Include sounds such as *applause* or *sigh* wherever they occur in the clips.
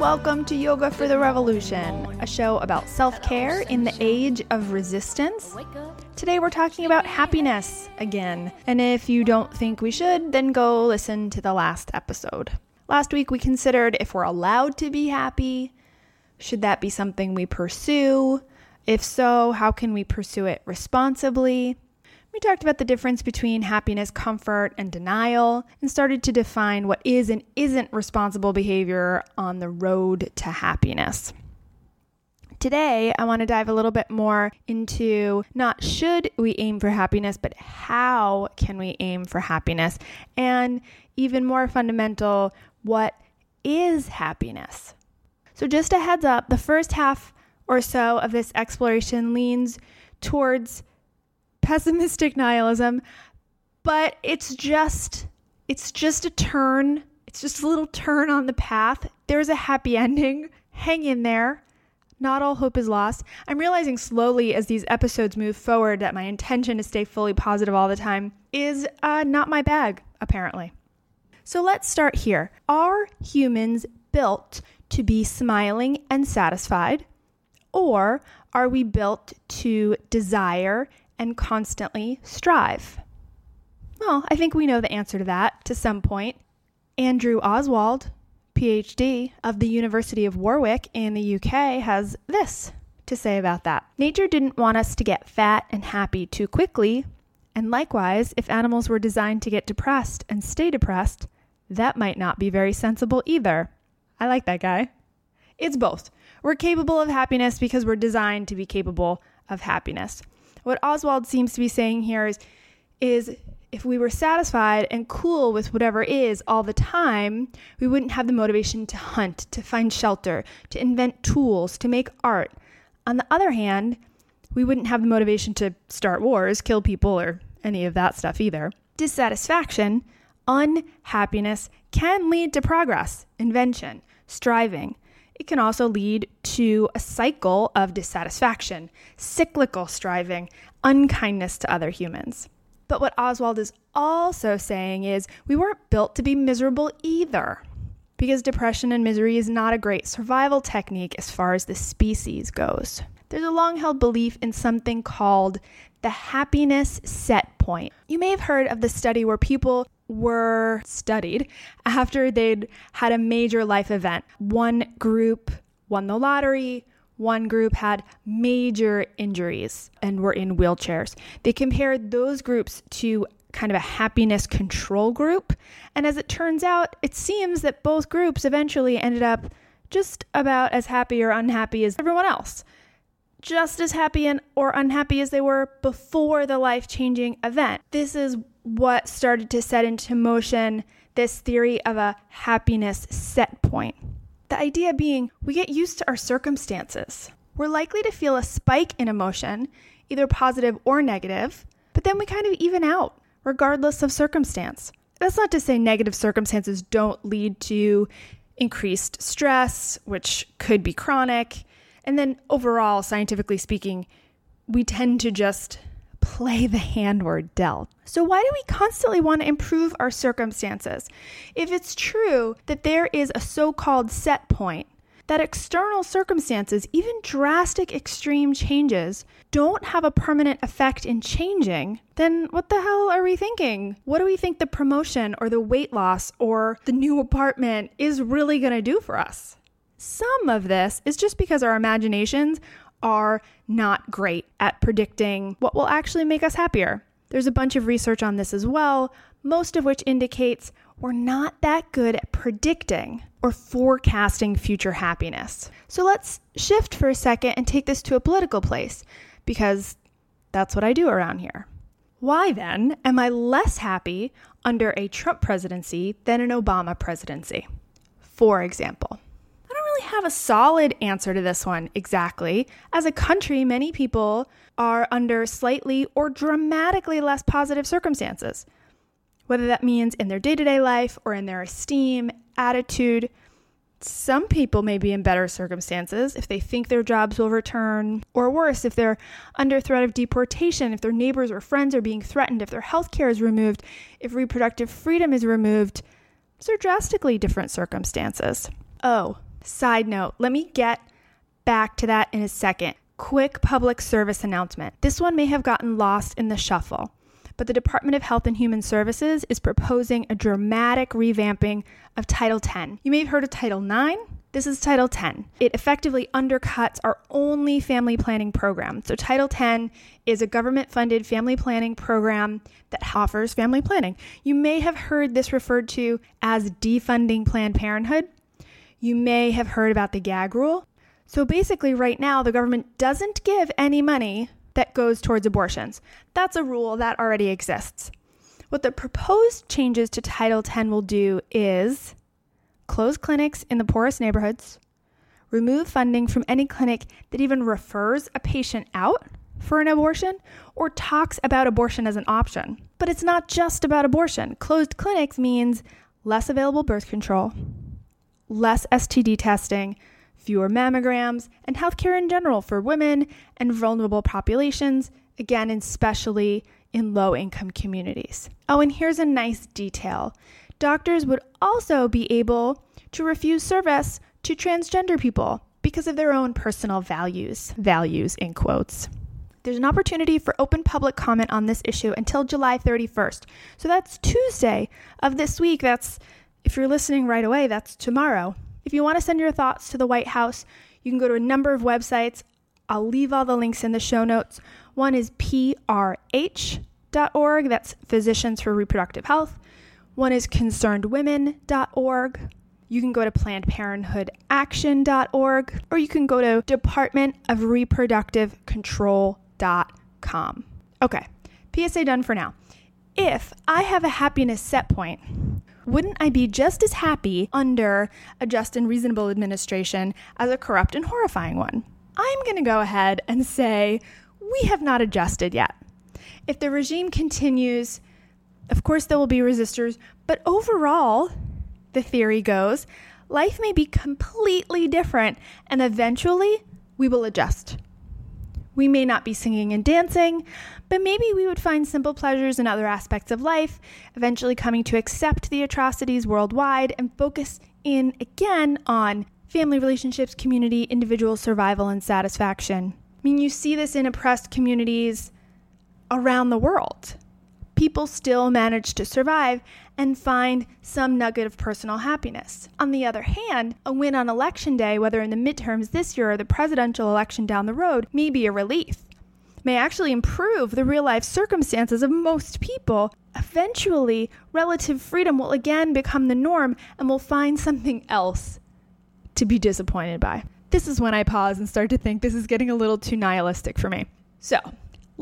welcome to Yoga for the Revolution, a show about self care in the age of resistance. Today we're talking about happiness again, and if you don't think we should, then go listen to the last episode. Last week we considered if we're allowed to be happy. Should that be something we pursue? If so, how can we pursue it responsibly? We talked about the difference between happiness, comfort, and denial, and started to define what is and isn't responsible behavior on the road to happiness. Today, I want to dive a little bit more into not should we aim for happiness, but how can we aim for happiness? And even more fundamental, what is happiness? So, just a heads up the first half or so of this exploration leans towards pessimistic nihilism, but it's just it's just a turn. It's just a little turn on the path. There's a happy ending. Hang in there. Not all hope is lost. I'm realizing slowly as these episodes move forward that my intention to stay fully positive all the time is uh, not my bag, apparently. So let's start here. Are humans built to be smiling and satisfied? Or are we built to desire and constantly strive? Well, I think we know the answer to that to some point. Andrew Oswald, PhD of the University of Warwick in the UK, has this to say about that. Nature didn't want us to get fat and happy too quickly, and likewise, if animals were designed to get depressed and stay depressed, that might not be very sensible either. I like that guy. It's both. We're capable of happiness because we're designed to be capable of happiness. What Oswald seems to be saying here is, is if we were satisfied and cool with whatever is all the time, we wouldn't have the motivation to hunt, to find shelter, to invent tools, to make art. On the other hand, we wouldn't have the motivation to start wars, kill people, or any of that stuff either. Dissatisfaction, unhappiness can lead to progress, invention, striving. It can also lead to a cycle of dissatisfaction, cyclical striving, unkindness to other humans. But what Oswald is also saying is we weren't built to be miserable either, because depression and misery is not a great survival technique as far as the species goes. There's a long held belief in something called the happiness set point. You may have heard of the study where people were studied after they'd had a major life event. One group won the lottery, one group had major injuries and were in wheelchairs. They compared those groups to kind of a happiness control group. And as it turns out, it seems that both groups eventually ended up just about as happy or unhappy as everyone else. Just as happy and or unhappy as they were before the life-changing event. This is what started to set into motion this theory of a happiness set point. The idea being we get used to our circumstances. We're likely to feel a spike in emotion, either positive or negative, but then we kind of even out, regardless of circumstance. That's not to say negative circumstances don't lead to increased stress, which could be chronic. And then overall, scientifically speaking, we tend to just play the hand we're dealt. So, why do we constantly want to improve our circumstances? If it's true that there is a so called set point, that external circumstances, even drastic extreme changes, don't have a permanent effect in changing, then what the hell are we thinking? What do we think the promotion or the weight loss or the new apartment is really going to do for us? Some of this is just because our imaginations are not great at predicting what will actually make us happier. There's a bunch of research on this as well, most of which indicates we're not that good at predicting or forecasting future happiness. So let's shift for a second and take this to a political place because that's what I do around here. Why then am I less happy under a Trump presidency than an Obama presidency? For example, really have a solid answer to this one exactly. As a country, many people are under slightly or dramatically less positive circumstances, whether that means in their day to day life or in their esteem, attitude. Some people may be in better circumstances if they think their jobs will return, or worse, if they're under threat of deportation, if their neighbors or friends are being threatened, if their health care is removed, if reproductive freedom is removed. These are drastically different circumstances. Oh, Side note, let me get back to that in a second. Quick public service announcement. This one may have gotten lost in the shuffle, but the Department of Health and Human Services is proposing a dramatic revamping of Title X. You may have heard of Title IX. This is Title X. It effectively undercuts our only family planning program. So, Title X is a government funded family planning program that offers family planning. You may have heard this referred to as defunding Planned Parenthood. You may have heard about the gag rule. So, basically, right now, the government doesn't give any money that goes towards abortions. That's a rule that already exists. What the proposed changes to Title X will do is close clinics in the poorest neighborhoods, remove funding from any clinic that even refers a patient out for an abortion or talks about abortion as an option. But it's not just about abortion. Closed clinics means less available birth control, less STD testing, fewer mammograms, and healthcare in general for women and vulnerable populations, again, especially in low income communities. Oh, and here's a nice detail doctors would also be able to refuse service to transgender people because of their own personal values. Values, in quotes. There's an opportunity for open public comment on this issue until July 31st. So that's Tuesday of this week. That's, if you're listening right away, that's tomorrow. If you want to send your thoughts to the White House, you can go to a number of websites. I'll leave all the links in the show notes. One is prh.org, that's Physicians for Reproductive Health. One is concernedwomen.org. You can go to plannedparenthoodaction.org or you can go to departmentofreproductivecontrol.com. Okay, PSA done for now. If I have a happiness set point, wouldn't I be just as happy under a just and reasonable administration as a corrupt and horrifying one? I'm going to go ahead and say we have not adjusted yet. If the regime continues of course, there will be resistors, but overall, the theory goes, life may be completely different, and eventually we will adjust. We may not be singing and dancing, but maybe we would find simple pleasures in other aspects of life, eventually coming to accept the atrocities worldwide and focus in again on family relationships, community, individual survival, and satisfaction. I mean, you see this in oppressed communities around the world people still manage to survive and find some nugget of personal happiness. On the other hand, a win on election day, whether in the midterms this year or the presidential election down the road, may be a relief, may actually improve the real life circumstances of most people. Eventually, relative freedom will again become the norm and we'll find something else to be disappointed by. This is when I pause and start to think this is getting a little too nihilistic for me. So,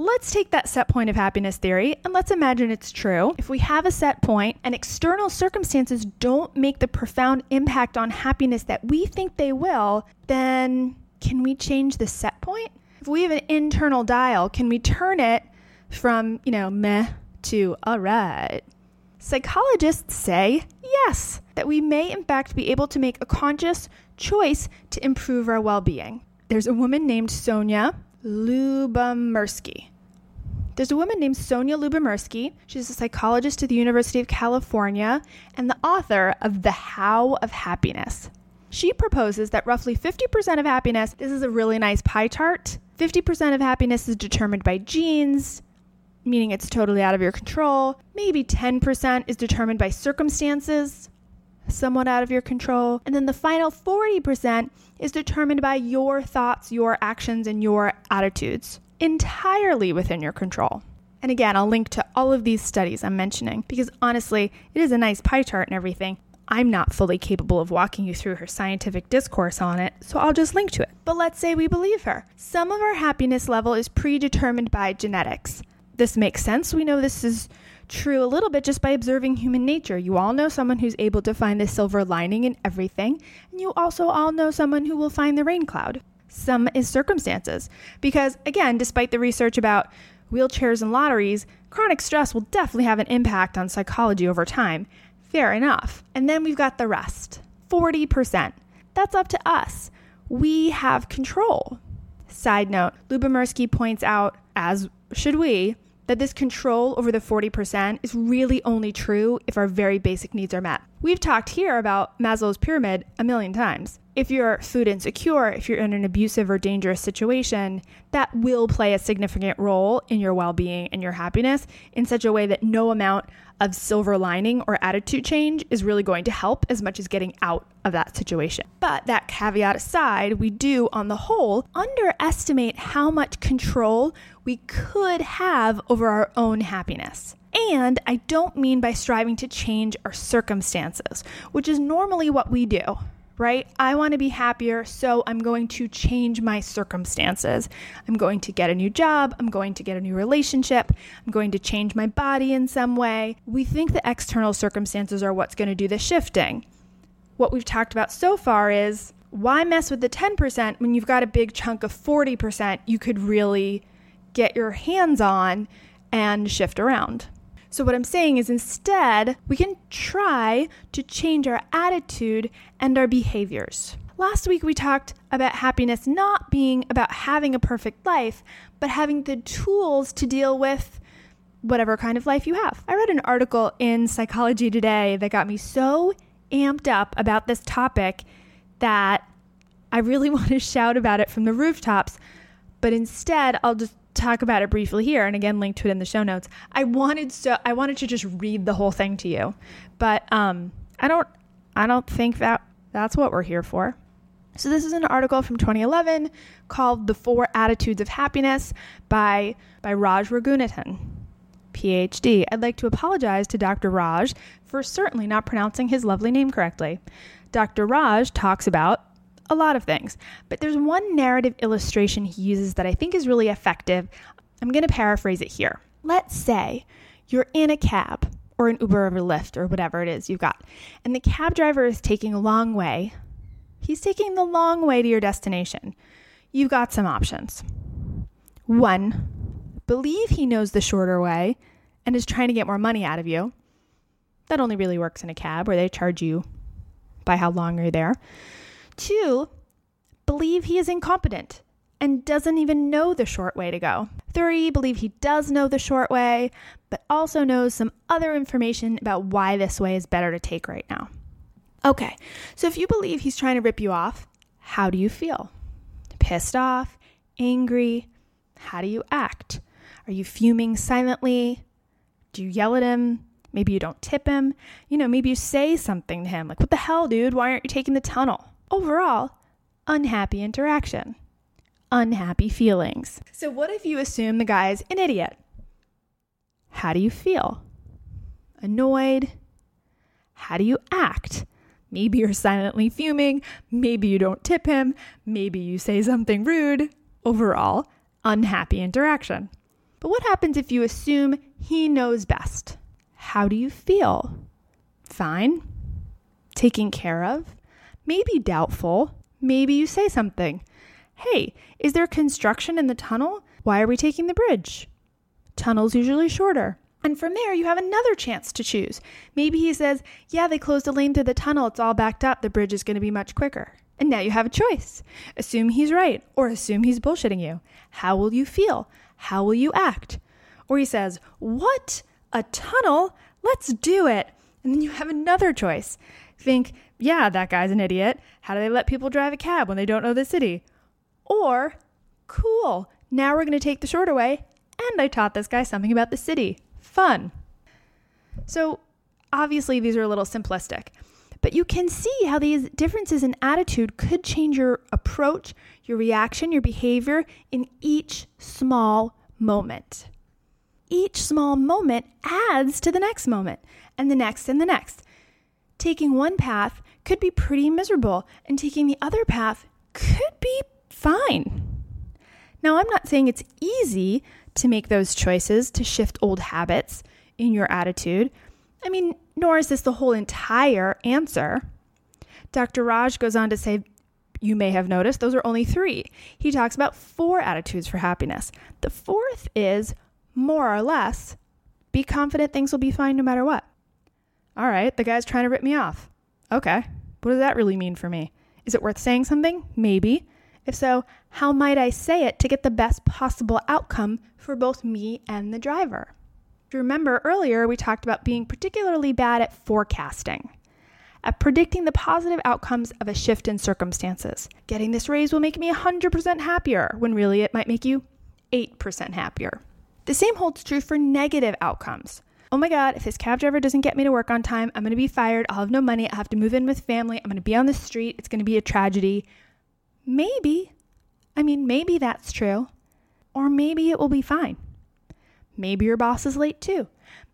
Let's take that set point of happiness theory and let's imagine it's true. If we have a set point and external circumstances don't make the profound impact on happiness that we think they will, then can we change the set point? If we have an internal dial, can we turn it from, you know, meh to all right? Psychologists say yes, that we may in fact be able to make a conscious choice to improve our well being. There's a woman named Sonja Lyubomirsky. There's a woman named Sonja Lyubomirsky. She's a psychologist at the University of California and the author of The How of Happiness. She proposes that roughly 50% of happiness, this is a really nice pie chart, 50% of happiness is determined by genes, meaning it's totally out of your control. Maybe 10% is determined by circumstances, somewhat out of your control. And then the final 40% is determined by your thoughts, your actions, and your attitudes, entirely within your control. And again, I'll link to all of these studies I'm mentioning because honestly, it is a nice pie chart and everything. I'm not fully capable of walking you through her scientific discourse on it, so I'll just link to it. But let's say we believe her. Some of our happiness level is predetermined by genetics. This makes sense. We know this is true a little bit just by observing human nature. You all know someone who's able to find the silver lining in everything, and you also all know someone who will find the rain cloud. Some is circumstances. Because, again, despite the research about wheelchairs and lotteries, chronic stress will definitely have an impact on psychology over time. Fair enough. And then we've got the rest 40%. That's up to us. We have control. Side note Lyubomirsky points out, as should we, that this control over the 40% is really only true if our very basic needs are met. We've talked here about Maslow's pyramid a million times. If you're food insecure, if you're in an abusive or dangerous situation, that will play a significant role in your well being and your happiness in such a way that no amount of silver lining or attitude change is really going to help as much as getting out of that situation. But that caveat aside, we do, on the whole, underestimate how much control we could have over our own happiness. And I don't mean by striving to change our circumstances, which is normally what we do right? I want to be happier, so I'm going to change my circumstances. I'm going to get a new job. I'm going to get a new relationship. I'm going to change my body in some way. We think the external circumstances are what's going to do the shifting. What we've talked about so far is why mess with the 10% when you've got a big chunk of 40% you could really get your hands on and shift around? So, what I'm saying is instead, we can try to change our attitude and our behaviors. Last week, we talked about happiness not being about having a perfect life, but having the tools to deal with whatever kind of life you have. I read an article in Psychology Today that got me so amped up about this topic that I really *laughs* want to shout about it from the rooftops. But instead, I'll just talk about it briefly here and again link to it in the show notes. I wanted so I wanted to just read the whole thing to you. But um I don't I don't think that that's what we're here for. So this is an article from 2011 called The Four Attitudes of Happiness by by Raj Raghunathan. PhD. I'd like to apologize to Dr. Raj for certainly not pronouncing his lovely name correctly. Dr. Raj talks about a lot of things. But there's one narrative illustration he uses that I think is really effective. I'm going to paraphrase it here. Let's say you're in a cab or an Uber or a Lyft or whatever it is you've got, and the cab driver is taking a long way. He's taking the long way to your destination. You've got some options. One, believe he knows the shorter way and is trying to get more money out of you. That only really works in a cab where they charge you by how long you're there. Two, believe he is incompetent and doesn't even know the short way to go. Three, believe he does know the short way, but also knows some other information about why this way is better to take right now. Okay, so if you believe he's trying to rip you off, how do you feel? Pissed off? Angry? How do you act? Are you fuming silently? Do you yell at him? Maybe you don't tip him. You know, maybe you say something to him like, What the hell, dude? Why aren't you taking the tunnel? Overall, unhappy interaction, unhappy feelings. So, what if you assume the guy's an idiot? How do you feel? Annoyed? How do you act? Maybe you're silently fuming. Maybe you don't tip him. Maybe you say something rude. Overall, unhappy interaction. But what happens if you assume he knows best? How do you feel? Fine? Taken care of? Maybe doubtful. Maybe you say something. Hey, is there construction in the tunnel? Why are we taking the bridge? Tunnel's usually shorter. And from there, you have another chance to choose. Maybe he says, Yeah, they closed a lane through the tunnel. It's all backed up. The bridge is going to be much quicker. And now you have a choice. Assume he's right or assume he's bullshitting you. How will you feel? How will you act? Or he says, What? A tunnel? Let's do it. And then you have another choice. Think, yeah, that guy's an idiot. How do they let people drive a cab when they don't know the city? Or, cool, now we're going to take the shorter way, and I taught this guy something about the city. Fun. So, obviously, these are a little simplistic, but you can see how these differences in attitude could change your approach, your reaction, your behavior in each small moment. Each small moment adds to the next moment, and the next, and the next. Taking one path could be pretty miserable, and taking the other path could be fine. Now, I'm not saying it's easy to make those choices to shift old habits in your attitude. I mean, nor is this the whole entire answer. Dr. Raj goes on to say, you may have noticed those are only three. He talks about four attitudes for happiness. The fourth is more or less be confident things will be fine no matter what. All right, the guy's trying to rip me off. Okay, what does that really mean for me? Is it worth saying something? Maybe. If so, how might I say it to get the best possible outcome for both me and the driver? If you remember earlier, we talked about being particularly bad at forecasting, at predicting the positive outcomes of a shift in circumstances. Getting this raise will make me 100% happier, when really it might make you 8% happier. The same holds true for negative outcomes. Oh my God, if this cab driver doesn't get me to work on time, I'm gonna be fired. I'll have no money. I'll have to move in with family. I'm gonna be on the street. It's gonna be a tragedy. Maybe. I mean, maybe that's true. Or maybe it will be fine. Maybe your boss is late too.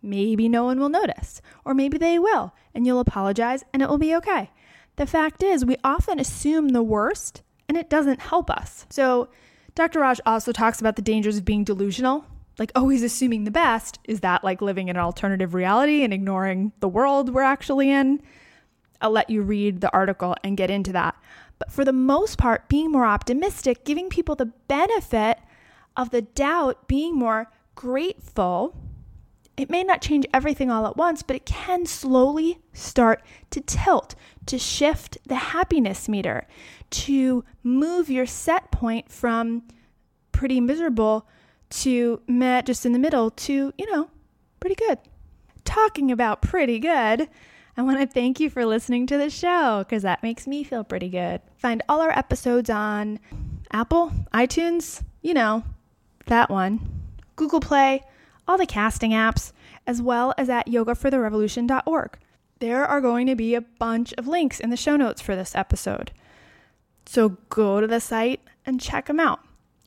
Maybe no one will notice, or maybe they will, and you'll apologize and it will be okay. The fact is, we often assume the worst and it doesn't help us. So, Dr. Raj also talks about the dangers of being delusional, like oh, always assuming the best. Is that like living in an alternative reality and ignoring the world we're actually in? I'll let you read the article and get into that. But for the most part, being more optimistic, giving people the benefit of the doubt, being more grateful, it may not change everything all at once, but it can slowly start to tilt, to shift the happiness meter, to move your set point from pretty miserable to met just in the middle, to, you know, pretty good. Talking about pretty good, I want to thank you for listening to the show because that makes me feel pretty good. Find all our episodes on Apple, iTunes, you know, that one. Google Play, all the casting apps, as well as at yogafortherevolution.org. There are going to be a bunch of links in the show notes for this episode. So go to the site and check them out.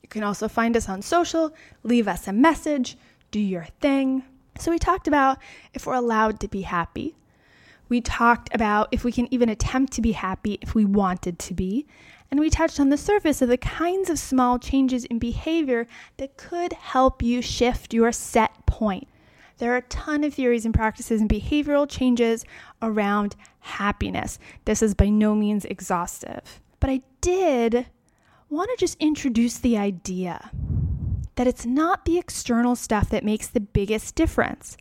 You can also find us on social, leave us a message, do your thing. So, we talked about if we're allowed to be happy. We talked about if we can even attempt to be happy if we wanted to be and we touched on the surface of the kinds of small changes in behavior that could help you shift your set point. There are a ton of theories and practices and behavioral changes around happiness. This is by no means exhaustive. But I did want to just introduce the idea that it's not the external stuff that makes the biggest difference,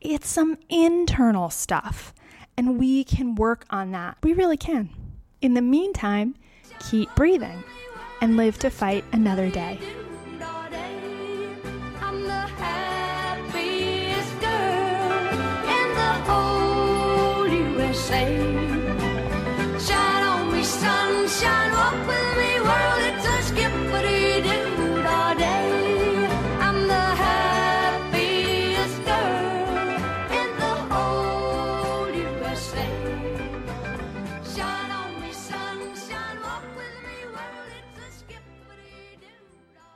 it's some internal stuff. And we can work on that. We really can. In the meantime, keep breathing, and live to fight another day. Shine